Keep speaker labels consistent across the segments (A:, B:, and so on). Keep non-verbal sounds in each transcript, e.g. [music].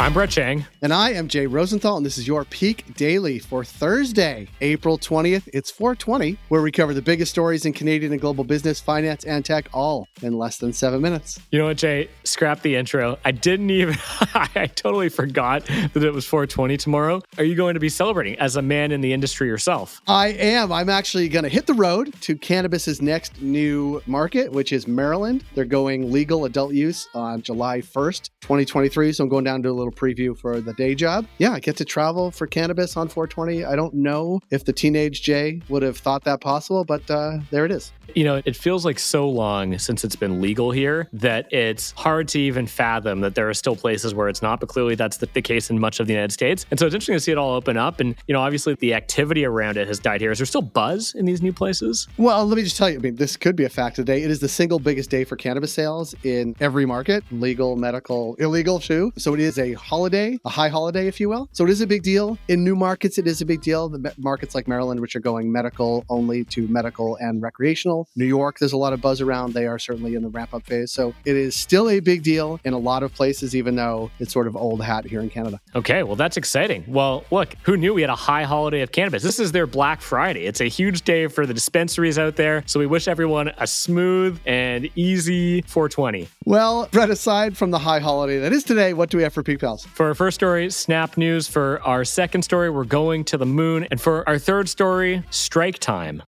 A: I'm Brett Chang.
B: And I am Jay Rosenthal, and this is your Peak Daily for Thursday, April 20th. It's 420, where we cover the biggest stories in Canadian and global business, finance, and tech, all in less than seven minutes.
A: You know what, Jay? Scrap the intro. I didn't even, [laughs] I totally forgot that it was 420 tomorrow. Are you going to be celebrating as a man in the industry yourself?
B: I am. I'm actually going to hit the road to cannabis's next new market, which is Maryland. They're going legal adult use on July 1st, 2023. So I'm going down to a little preview for the day job. Yeah, I get to travel for cannabis on 420. I don't know if the teenage Jay would have thought that possible, but uh, there it is.
A: You know, it feels like so long since it's been legal here that it's hard to even fathom that there are still places where it's not, but clearly that's the, the case in much of the United States. And so it's interesting to see it all open up. And, you know, obviously the activity around it has died here. Is there still buzz in these new places?
B: Well, let me just tell you, I mean, this could be a fact today. It is the single biggest day for cannabis sales in every market legal, medical, illegal, too. So it is a holiday, a high holiday, if you will. So it is a big deal. In new markets, it is a big deal. The markets like Maryland, which are going medical only to medical and recreational. New York, there's a lot of buzz around. They are certainly in the wrap up phase. So it is still a big deal in a lot of places, even though it's sort of old hat here in Canada.
A: Okay, well, that's exciting. Well, look, who knew we had a high holiday of cannabis? This is their Black Friday. It's a huge day for the dispensaries out there. So we wish everyone a smooth and easy 420.
B: Well, Brett, aside from the high holiday that is today, what do we have for Peak Pals?
A: For our first story, Snap News. For our second story, we're going to the moon. And for our third story, strike time.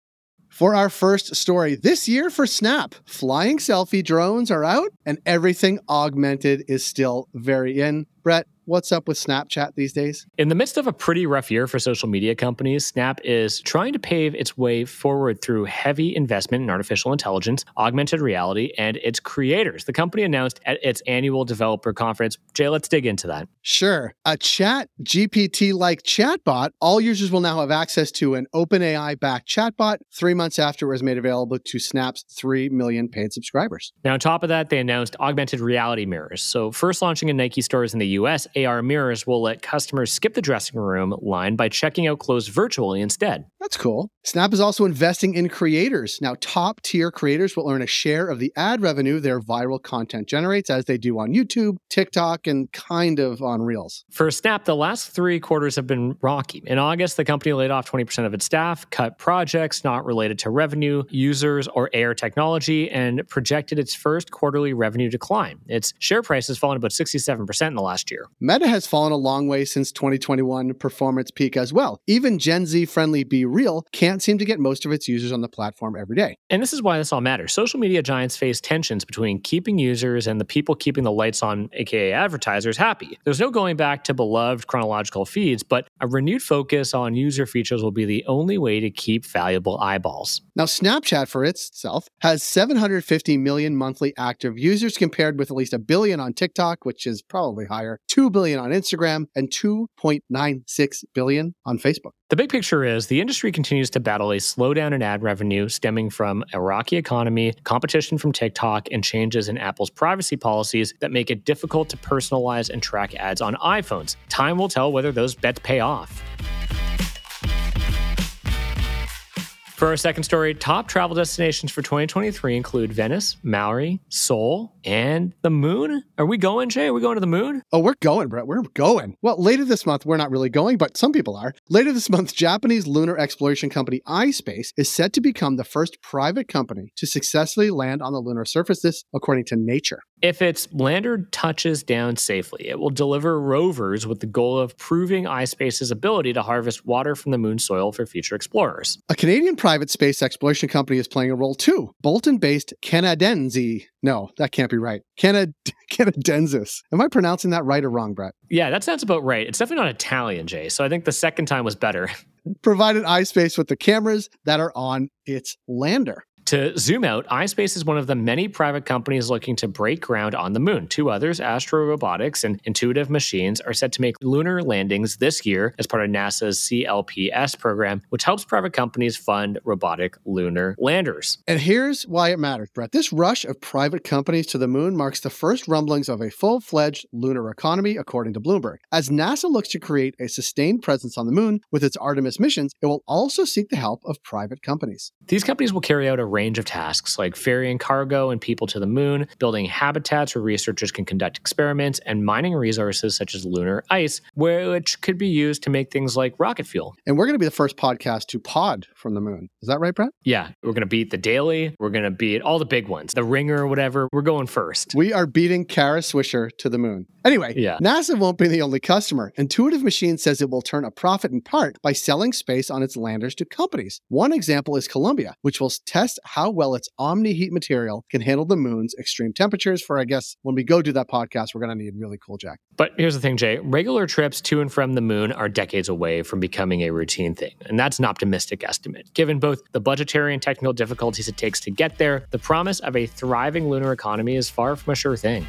B: For our first story this year for Snap, flying selfie drones are out and everything augmented is still very in. Brett, what's up with Snapchat these days?
A: In the midst of a pretty rough year for social media companies, Snap is trying to pave its way forward through heavy investment in artificial intelligence, augmented reality, and its creators. The company announced at its annual developer conference. Jay, let's dig into that.
B: Sure. A chat GPT like chatbot, all users will now have access to an OpenAI backed chatbot three months after it was made available to Snap's 3 million paid subscribers.
A: Now, on top of that, they announced augmented reality mirrors. So, first launching in Nike stores in the US, AR mirrors will let customers skip the dressing room line by checking out clothes virtually instead.
B: That's cool. Snap is also investing in creators. Now, top tier creators will earn a share of the ad revenue their viral content generates, as they do on YouTube, TikTok, and kind of on Reels.
A: For Snap, the last three quarters have been rocky. In August, the company laid off 20% of its staff, cut projects not related to revenue, users, or AR technology, and projected its first quarterly revenue decline. Its share price has fallen about 67% in the last year.
B: Meta has fallen a long way since 2021 performance peak as well. Even Gen Z friendly BeReal can't seem to get most of its users on the platform every day.
A: And this is why this all matters. Social media giants face tensions between keeping users and the people keeping the lights on, aka advertisers, happy. There's no going back to beloved chronological feeds, but a renewed focus on user features will be the only way to keep valuable eyeballs.
B: Now, Snapchat for itself has 750 million monthly active users compared with at least a billion on TikTok, which is probably higher, 2 billion on Instagram, and 2.96 billion on Facebook.
A: The big picture is the industry continues to battle a slowdown in ad revenue stemming from a rocky economy, competition from TikTok, and changes in Apple's privacy policies that make it difficult to personalize and track ads on iPhones. Time will tell whether those bets pay off. For our second story, top travel destinations for 2023 include Venice, Maui, Seoul, and the moon. Are we going, Jay? Are we going to the moon?
B: Oh, we're going, Brett. We're going. Well, later this month, we're not really going, but some people are. Later this month, Japanese lunar exploration company iSpace is set to become the first private company to successfully land on the lunar surface. This, according to Nature.
A: If its lander touches down safely, it will deliver rovers with the goal of proving iSpace's ability to harvest water from the moon soil for future explorers.
B: A Canadian private space exploration company is playing a role too. Bolton based Canadensi. No, that can't be right. Canad- [laughs] Canadensys. Am I pronouncing that right or wrong, Brett?
A: Yeah, that sounds about right. It's definitely not Italian, Jay. So I think the second time was better. [laughs]
B: Provided iSpace with the cameras that are on its lander.
A: To zoom out, iSpace is one of the many private companies looking to break ground on the moon. Two others, Astro Robotics and Intuitive Machines, are set to make lunar landings this year as part of NASA's CLPS program, which helps private companies fund robotic lunar landers.
B: And here's why it matters, Brett. This rush of private companies to the moon marks the first rumblings of a full fledged lunar economy, according to Bloomberg. As NASA looks to create a sustained presence on the moon with its Artemis missions, it will also seek the help of private companies.
A: These companies will carry out a range of tasks like ferrying cargo and people to the moon, building habitats where researchers can conduct experiments, and mining resources such as lunar ice, which could be used to make things like rocket fuel.
B: And we're going to be the first podcast to pod from the moon. Is that right, Brett?
A: Yeah, we're going to beat the Daily. We're going to beat all the big ones, the Ringer, or whatever. We're going first.
B: We are beating Kara Swisher to the moon. Anyway,
A: Yeah.
B: NASA won't be the only customer. Intuitive Machines says it will turn a profit in part by selling space on its landers to companies. One example is Columbia, which will test how well its Omni-Heat material can handle the moon's extreme temperatures. For I guess when we go do that podcast, we're going to need really cool jack.
A: But here's the thing, Jay regular trips to and from the moon are decades away from becoming a routine thing. And that's an optimistic estimate. Given both the budgetary and technical difficulties it takes to get there, the promise of a thriving lunar economy is far from a sure thing.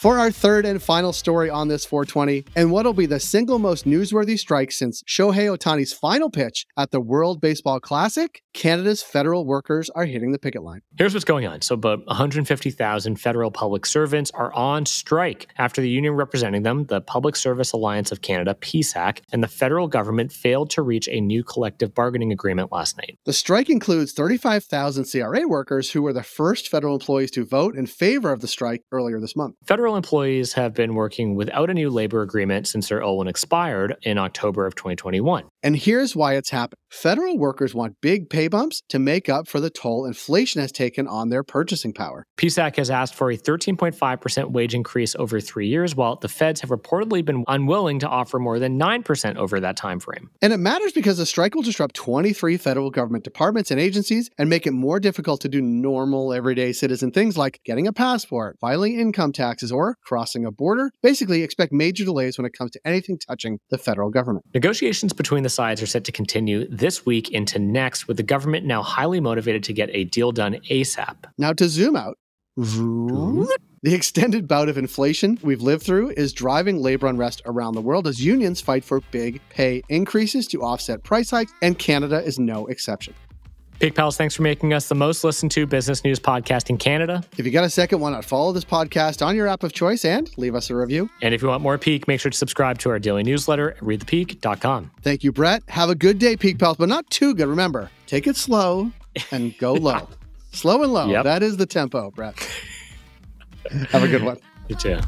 B: For our third and final story on this 420, and what'll be the single most newsworthy strike since Shohei Ohtani's final pitch at the World Baseball Classic, Canada's federal workers are hitting the picket line.
A: Here's what's going on. So, about 150,000 federal public servants are on strike after the union representing them, the Public Service Alliance of Canada, PSAC, and the federal government failed to reach a new collective bargaining agreement last night.
B: The strike includes 35,000 CRA workers who were the first federal employees to vote in favor of the strike earlier this month.
A: Federal employees have been working without a new labor agreement since their old one expired in October of 2021.
B: And here's why it's happened. Federal workers want big pay bumps to make up for the toll inflation has taken on their purchasing power.
A: PSAC has asked for a 13.5% wage increase over three years, while the feds have reportedly been unwilling to offer more than 9% over that time frame.
B: And it matters because the strike will disrupt 23 federal government departments and agencies and make it more difficult to do normal, everyday citizen things like getting a passport, filing income taxes, or crossing a border. Basically, expect major delays when it comes to anything touching the federal government.
A: Negotiations between the sides are set to continue this week into next, with the government now highly motivated to get a deal done ASAP.
B: Now, to zoom out, the extended bout of inflation we've lived through is driving labor unrest around the world as unions fight for big pay increases to offset price hikes, and Canada is no exception.
A: Peak Pals, thanks for making us the most listened to business news podcast in Canada.
B: If you got a second, why not follow this podcast on your app of choice and leave us a review?
A: And if you want more Peak, make sure to subscribe to our daily newsletter at readthepeak.com.
B: Thank you, Brett. Have a good day, Peak Pals, but not too good. Remember, take it slow and go [laughs] low. slow and low.
A: Yep.
B: That is the tempo, Brett. Have a good one.
A: You too.